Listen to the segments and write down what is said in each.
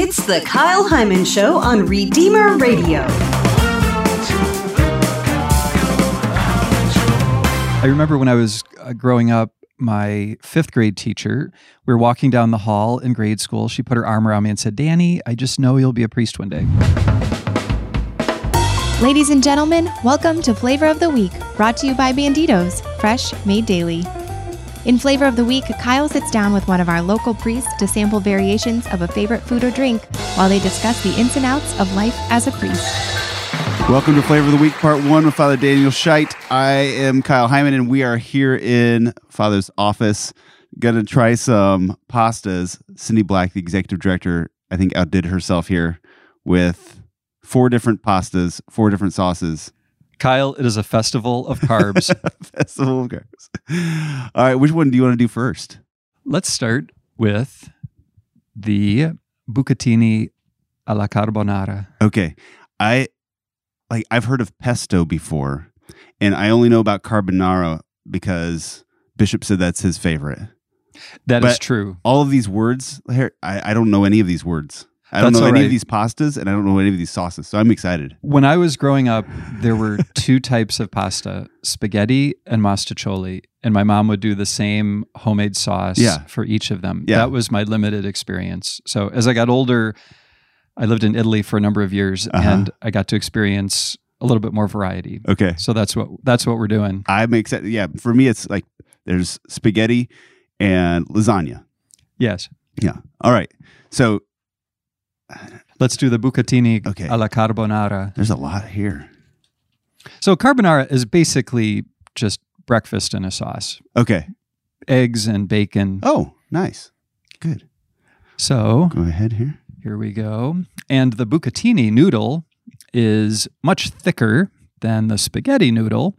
It's the Kyle Heimann Show on Redeemer Radio. I remember when I was uh, growing up, my fifth grade teacher, we were walking down the hall in grade school. She put her arm around me and said, Danny, I just know you'll be a priest one day. Ladies and gentlemen, welcome to Flavor of the Week, brought to you by Bandidos, fresh, made daily. In Flavor of the Week, Kyle sits down with one of our local priests to sample variations of a favorite food or drink while they discuss the ins and outs of life as a priest. Welcome to Flavor of the Week, Part One with Father Daniel Scheidt. I am Kyle Heimann, and we are here in Father's office. Gonna try some pastas. Cindy Black, the executive director, I think outdid herself here with four different pastas, four different sauces. Kyle, it is a festival of carbs. Festival of carbs. All right, which one do you want to do first? Let's start with the bucatini alla carbonara. Okay, I like I've heard of pesto before, and I only know about carbonara because Bishop said that's his favorite. That is But- true. all of these words here I, I don't know any of these words i don't That's know any right. of these pastas and i don't know any of these sauces so i'm excited When I was growing up, there were two types of pasta spaghetti and mostaccioli. And my mom would do the same homemade sauce Yeah. for each of them. Yeah. That was my limited experience. So as I got older, I lived in Italy for a number of years Uh-huh. and I got to experience a little bit more variety. okay So that's what that's what we're doing. i'm excited yeah for me it's like there's spaghetti and lasagna Yes. yeah all right so Let's do the bucatini Okay. alla carbonara. there's a lot here So carbonara is basically just breakfast in a sauce. okay Eggs and bacon. oh nice good So go ahead here Here we go. And the bucatini noodle is much thicker than the spaghetti noodle,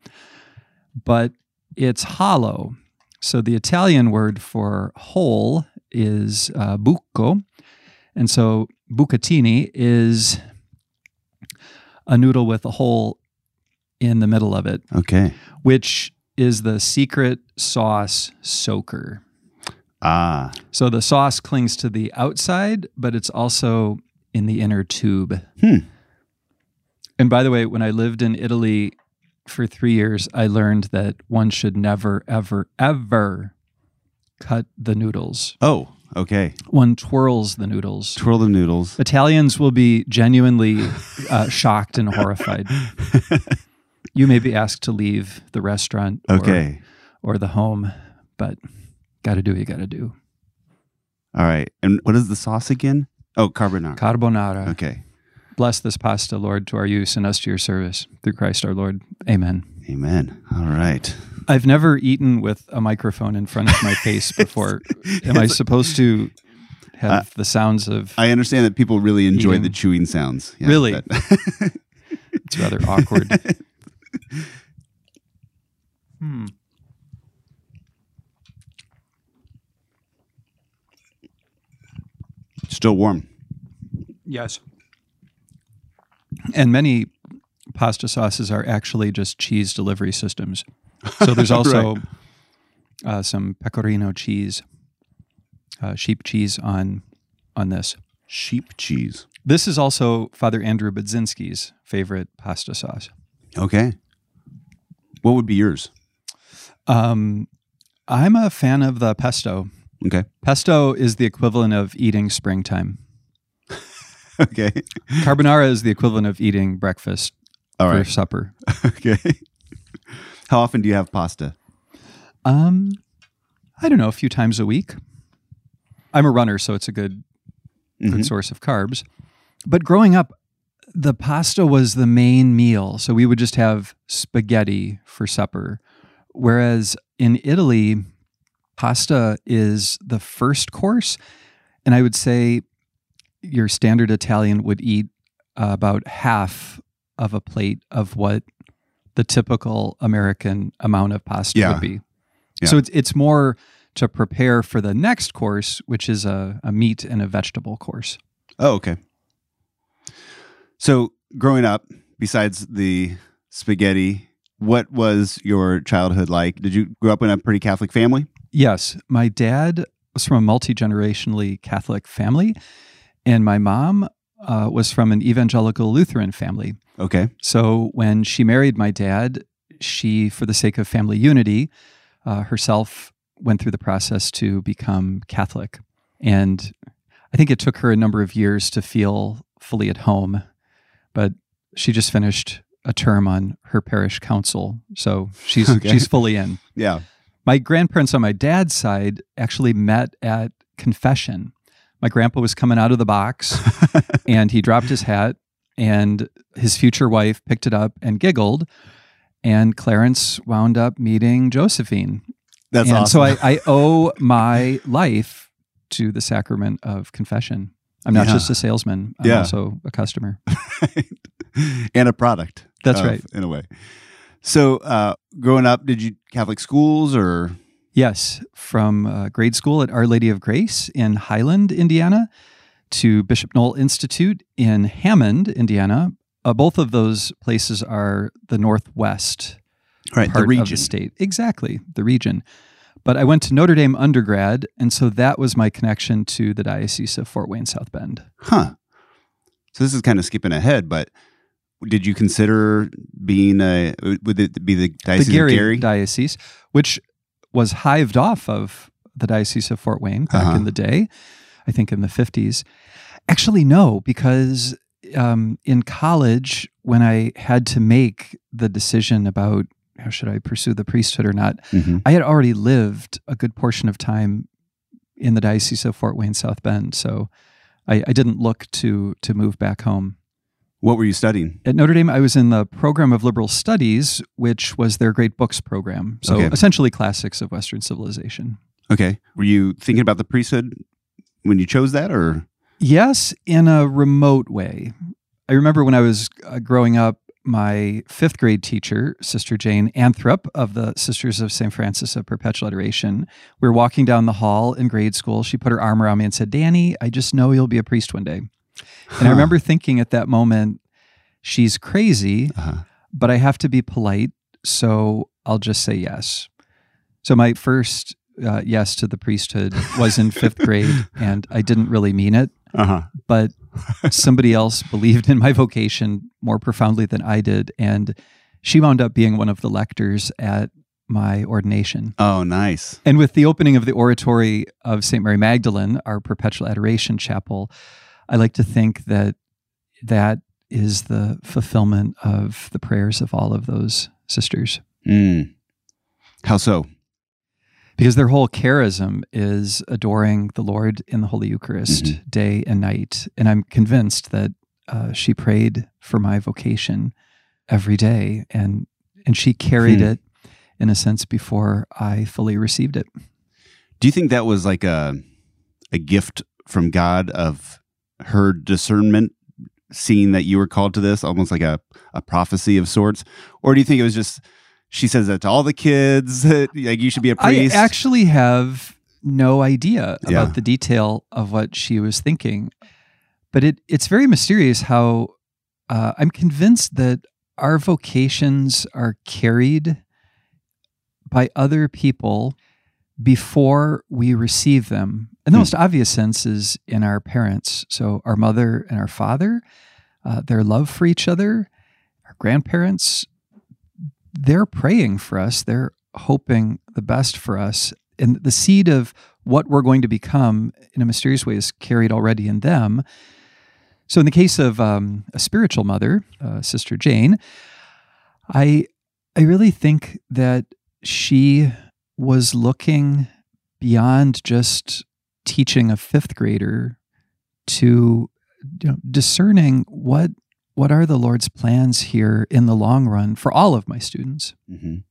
but it's hollow. So the Italian word for whole is uh, buco. And so bucatini is a noodle with a hole in the middle of it, okay which is the secret sauce soaker. ah So the sauce clings to the outside, but it's also in the inner tube. Hmm. And by the way, when I lived in Italy for three years, I learned that one should never, ever, ever cut the noodles. oh okay One twirls the noodles. twirl the noodles Italians will be genuinely uh, shocked and horrified. You may be asked to leave the restaurant or, okay or the home, but got to do what you got to do. all right and what is the sauce again oh carbonara Carbonara. okay Bless this pasta, Lord, to our use and us to your service. Through Christ our Lord. Amen. Amen all right I've never eaten with a microphone in front of my face before. Am I supposed to have the sounds of. I understand that people really enjoy Eating. the chewing sounds. Yeah, Really? but- It's rather awkward. Hmm. Still warm. Yes. And many pasta sauces are actually just cheese delivery systems. So there's also uh, some pecorino cheese, uh, sheep cheese on on this. Sheep cheese. This is also Father Andrew Budzinski's favorite pasta sauce. Okay. What would be yours? Um, I'm a fan of the pesto. Okay. Pesto is the equivalent of eating springtime. Okay. Carbonara is the equivalent of eating breakfast All for supper. Okay. How often do you have pasta? Um, I don't know, a few times a week. I'm a runner, so it's a good Mhm. good source of carbs. But growing up, the pasta was the main meal. So we would just have spaghetti for supper. Whereas in Italy, pasta is the first course. And I would say your standard Italian would eat uh, about half of a plate of what the typical American amount of pasta Yeah. would be. Yeah. So it's, it's more to prepare for the next course, which is a, a meat and a vegetable course. Oh, okay. So, growing up, besides the spaghetti, what was your childhood like? Did you grow up in a pretty Catholic family? Yes, my dad was from a multi generationally Catholic family, And my mom uh, was from an evangelical Lutheran family. Okay. So when she married my dad, she, for the sake of family unity, uh, herself went through the process to become Catholic. And I think it took her a number of years to feel fully at home, but she just finished a term on her parish council. So she's Okay. she's fully in. Yeah. My grandparents on my dad's side actually met at confession. My grandpa was coming out of the box and he dropped his hat and his future wife picked it up and giggled and Clarence wound up meeting Josephine. That's and awesome. so I, I owe my life to the sacrament of confession. I'm not Yeah. just a salesman, I'm Yeah. also a customer. and a product. That's of- right. In a way. So, uh, growing up, did you Catholic schools or? Yes, from uh, grade school at Our Lady of Grace in Highland, Indiana, to Bishop Noll Institute in Hammond, Indiana. Uh, both of those places are the northwest Right. part the region. of the state. Exactly, the region. But I went to Notre Dame undergrad, and so that was my connection to the Diocese of Fort Wayne South Bend. Huh. So this is kind of skipping ahead, but did you consider being a? Would it be the diocese the Gary, of Gary? Diocese, which was hived off of the Diocese of Fort Wayne back Uh-huh. in the day, I think in the 50s. Actually, no, because um, in college, when I had to make the decision about how should I pursue the priesthood or not, Mhm. I had already lived a good portion of time in the Diocese of Fort Wayne South Bend. So I, I didn't look to to move back home. What were you studying? At Notre Dame, I was in the program of liberal studies, which was their great books program. So Okay. essentially classics of Western civilization. Okay. Were you thinking about the priesthood when you chose that, or? Yes, in a remote way. I remember when I was uh, growing up, my fifth grade teacher, Sister Jane Anthrop of the Sisters of St. Francis of Perpetual Adoration, we were walking down the hall in grade school. She put her arm around me and said, Danny, I just know you'll be a priest one day. And I remember thinking at that moment, she's crazy, Uh-huh. but I have to be polite, so I'll just say yes. So my first uh, yes to the priesthood was in fifth grade, and I didn't really mean it, Uh-huh. but somebody else believed in my vocation more profoundly than I did, and she wound up being one of the lectors at my ordination. Oh, nice. And with the opening of the oratory of St. Mary Magdalene, our perpetual adoration chapel, I like to think that that is the fulfillment of the prayers of all of those sisters Mm. How so? Because their whole charism is adoring the Lord in the Holy Eucharist Mhm. day and night. And I'm convinced that uh, she prayed for my vocation every day and and she carried Hmm. it in a sense before I fully received it. Do you think that was like a a gift from God of her discernment, seeing that you were called to this, almost like a, a prophecy of sorts? Or do you think it was just she says that to all the kids, that, like you should be a priest? I actually have no idea about Yeah. the detail of what she was thinking, but it it's very mysterious how uh, I'm convinced that our vocations are carried by other people before we receive them. And the Hmm. most obvious sense is in our parents. So our mother and our father, uh, their love for each other, our grandparents, they're praying for us. They're hoping the best for us. And the seed of what we're going to become in a mysterious way is carried already in them. So, in the case of um, a spiritual mother, uh, Sister Jane, I I really think that she was looking beyond just teaching a fifth grader to you know, discerning what what are the Lord's plans here in the long run for all of my students. Mhm.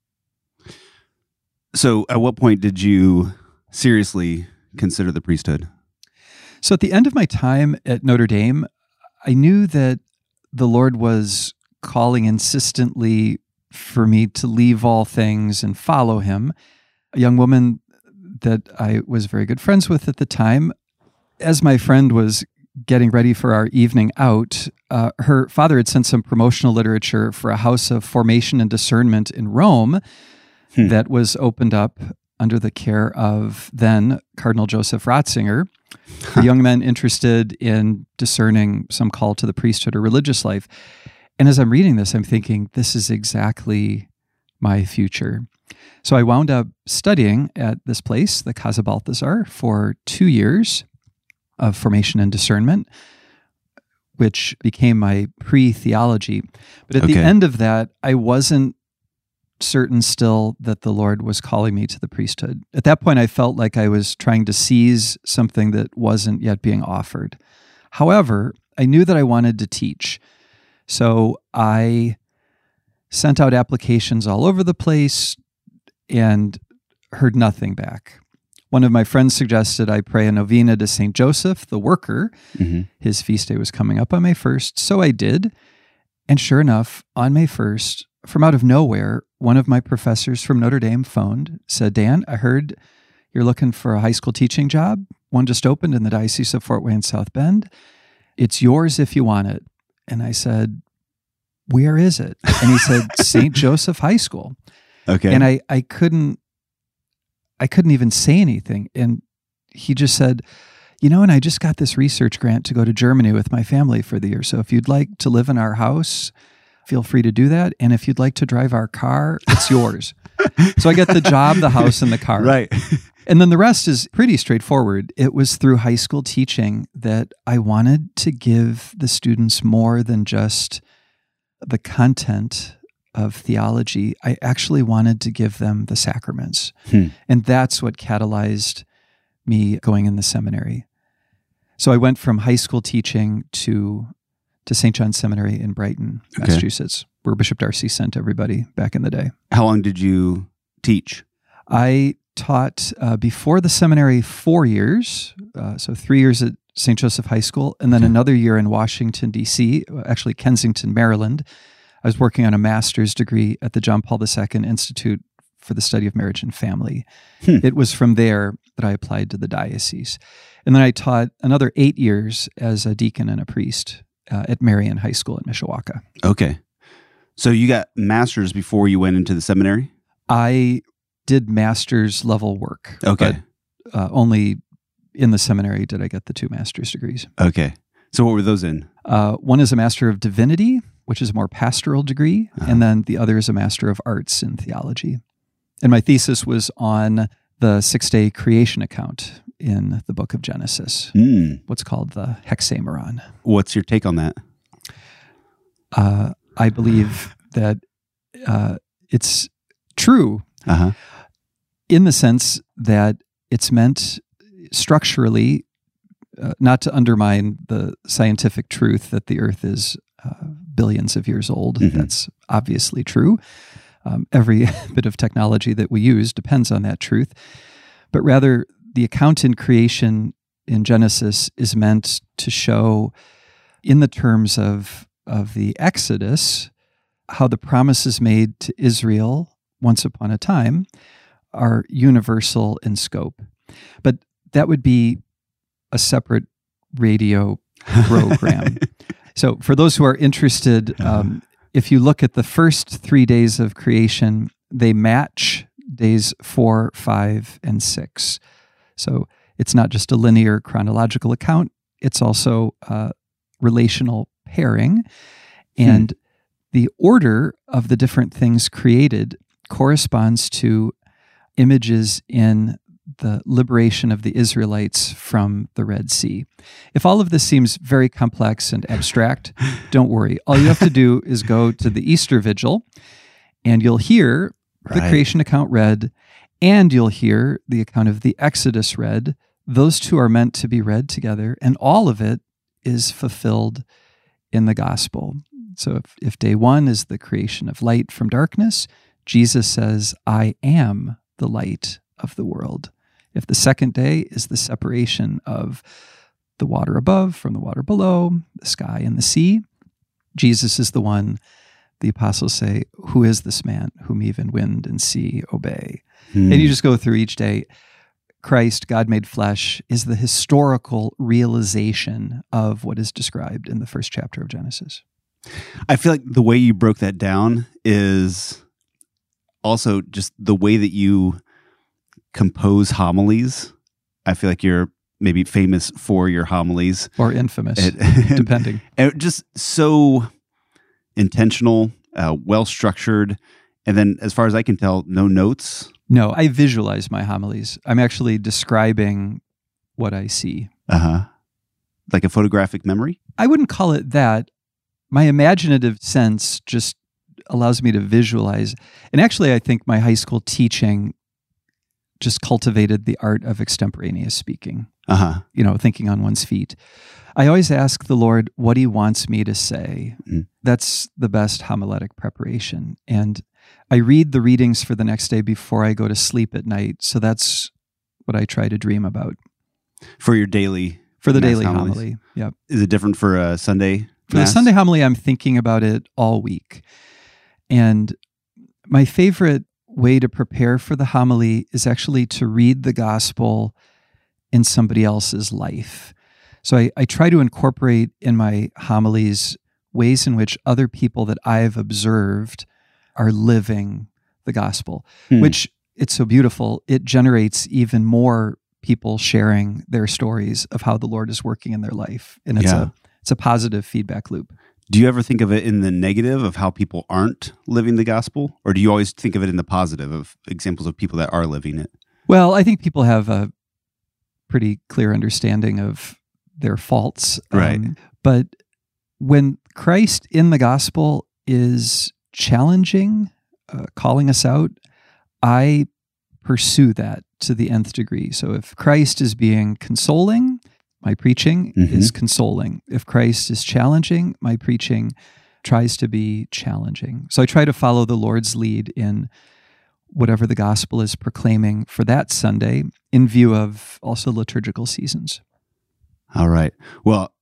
So, at what point did you seriously consider the priesthood? So at the end of my time at Notre Dame, I knew that the Lord was calling insistently for me to leave all things and follow him. A young woman that I was very good friends with at the time, as my friend was getting ready for our evening out, uh, her father had sent some promotional literature for a house of formation and discernment in Rome Hmm. that was opened up under the care of then Cardinal Joseph Ratzinger. for young men interested in discerning some call to the priesthood or religious life. And as I'm reading this, I'm thinking, this is exactly my future. So I wound up studying at this place, the Casa Balthasar, for two years of formation and discernment, which became my pre theology. But at the end of that, I wasn't certain still that the Lord was calling me to the priesthood. At that point, I felt like I was trying to seize something that wasn't yet being offered. However, I knew that I wanted to teach. So I sent out applications all over the place and heard nothing back. One of my friends suggested I pray a novena to St. Joseph, the worker. hmm His feast day was coming up on May 1st. So I did. And sure enough, on May 1st, from out of nowhere, one of my professors from Notre Dame phoned, said, Dan, I heard you're looking for a high school teaching job. One just opened in the Diocese of Fort Wayne South Bend. It's yours if you want it. And I said, Where is it? And he said, St. Joseph High School Okay. and I I couldn't I couldn't even say anything. And he just said you know and I just got this research grant to go to Germany with my family for the year. So if you'd like to live in our house feel free to do that. And if you'd like to drive our car it's yours. So I get the job the house and the car. Right. and then the rest is pretty straightforward. It was through high school teaching that I wanted to give the students more than just the content of theology. I actually wanted to give them the sacraments. Hmm. And that's what catalyzed me going in the seminary. So I went from high school teaching to to St. John's Seminary in Brighton, Okay. Massachusetts, where Bishop D'Arcy sent everybody back in the day. How long did you teach? I taught uh, before the seminary four years, uh, so three years at St. Joseph High School, and then Okay. another year in Washington, D.C., uh, actually Kensington, Maryland. I was working on a master's degree at the John Paul II Institute for the Study of Marriage and Family. Hmm. It was from there that I applied to the diocese. And then I taught another eight years as a deacon and a priest uh, at Marian High School in Mishawaka. Okay. So you got masters before you went into the seminary? I did master's level work. Okay. but, uh, only in the seminary did I get the two master's degrees. okay. So what were those in? Uh, one is a Master of Divinity, which is a more pastoral degree, Uh-huh. and then the other is a Master of Arts in Theology. And my thesis was on the six day creation account in the book of Genesis, Hmm. what's called the Hexameron. What's your take on that? Uh, I believe that uh, it's true Uh huh. in the sense that it's meant structurally uh, not to undermine the scientific truth that the earth is uh, billions of years old. Mhm. That's obviously true. Um, every bit of technology that we use depends on that truth. But rather, the account in creation in Genesis is meant to show, in the terms of, of the Exodus, how the promises made to Israel once upon a time are universal in scope. But that would be a separate radio program. So, for those who are interested, um, if you look at the first three days of creation, they match days four, five, and six. So, it's not just a linear chronological account, it's also uh, relational pairing. And the order of the different things created corresponds to images in the liberation of the Israelites from the Red Sea. If all of this seems very complex and abstract, don't worry. All you have to do is go to the Easter Vigil and you'll hear the creation account read and you'll hear the account of the Exodus read. Those two are meant to be read together, and all of it is fulfilled in the gospel. So if, if day one is the creation of light from darkness, Jesus says, I am the light of the world. If the second day is the separation of the water above from the water below, the sky and the sea, Jesus is the one the apostles say, Who is this man whom even wind and sea obey? Hmm. And you just go through each day. Christ, God made flesh, is the historical realization of what is described in the first chapter of Genesis. I feel like the way you broke that down is also just the way that you compose homilies. I feel like you're maybe famous for your homilies. or infamous, It- depending. and just so intentional, uh, well structured, and then as far as I can tell, no notes. No, I visualize my homilies. I'm actually describing what I see. Uh huh. Like a photographic memory. I wouldn't call it that. My imaginative sense just allows me to visualize. And actually, I think my high school teaching just cultivated the art of extemporaneous speaking, Uh huh. you know, thinking on one's feet. I always ask the Lord what he wants me to say. Mm. That's the best homiletic preparation. And I read the readings for the next day before I go to sleep at night. So that's what I try to dream about For your daily, for the Mass daily homilies. homily. Yep. is it different for a Sunday? For the Sunday homily, I'm thinking about it all week. And my favorite way to prepare for the homily is actually to read the gospel in somebody else's life. So I, I try to incorporate in my homilies ways in which other people that I've observed are living the gospel, Hmm. which it's so beautiful. It generates even more people sharing their stories of how the Lord is working in their life. And it's Yeah. a it's a positive feedback loop. Do you ever think of it in the negative of how people aren't living the gospel, or do you always think of it in the positive of examples of people that are living it? Well, I think people have a pretty clear understanding of their faults. Um, Right. but when Christ in the gospel is challenging, uh, calling us out, I pursue that to the nth degree. So if Christ is being consoling, my preaching Mhm. is consoling. If Christ is challenging, my preaching tries to be challenging. So I try to follow the Lord's lead in whatever the gospel is proclaiming for that Sunday in view of also liturgical seasons. All right. Well,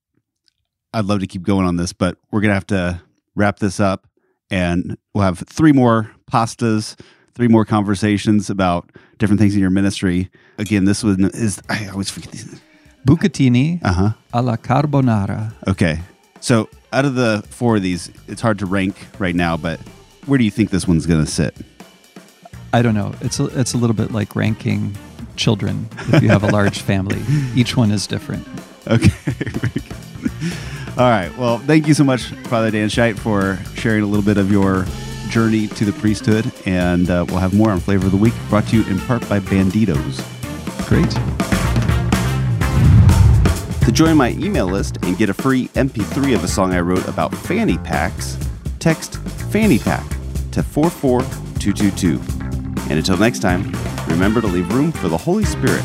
I'd love to keep going on this, but we're going to have to wrap this up and we'll have three more pastas, three more conversations about different things in your ministry. Again, this one is, I always forget these. Bucatini Uh huh. alla carbonara. Okay. So out of the four of these, it's hard to rank right now, but where do you think this one's going to sit? I don't know. It's a, it's a little bit like ranking children if you have a large family. Each one is different. Okay. All right. Well, thank you so much, Father Dan Scheidt, for sharing a little bit of your journey to the priesthood. And uh, we'll have more on Flavor of the Week, brought to you in part by Bandidos. Great. To join my email list and get a free MP3 of a song I wrote about fanny packs, text fanny pack to 44222. And until next time, remember to leave room for the Holy Spirit.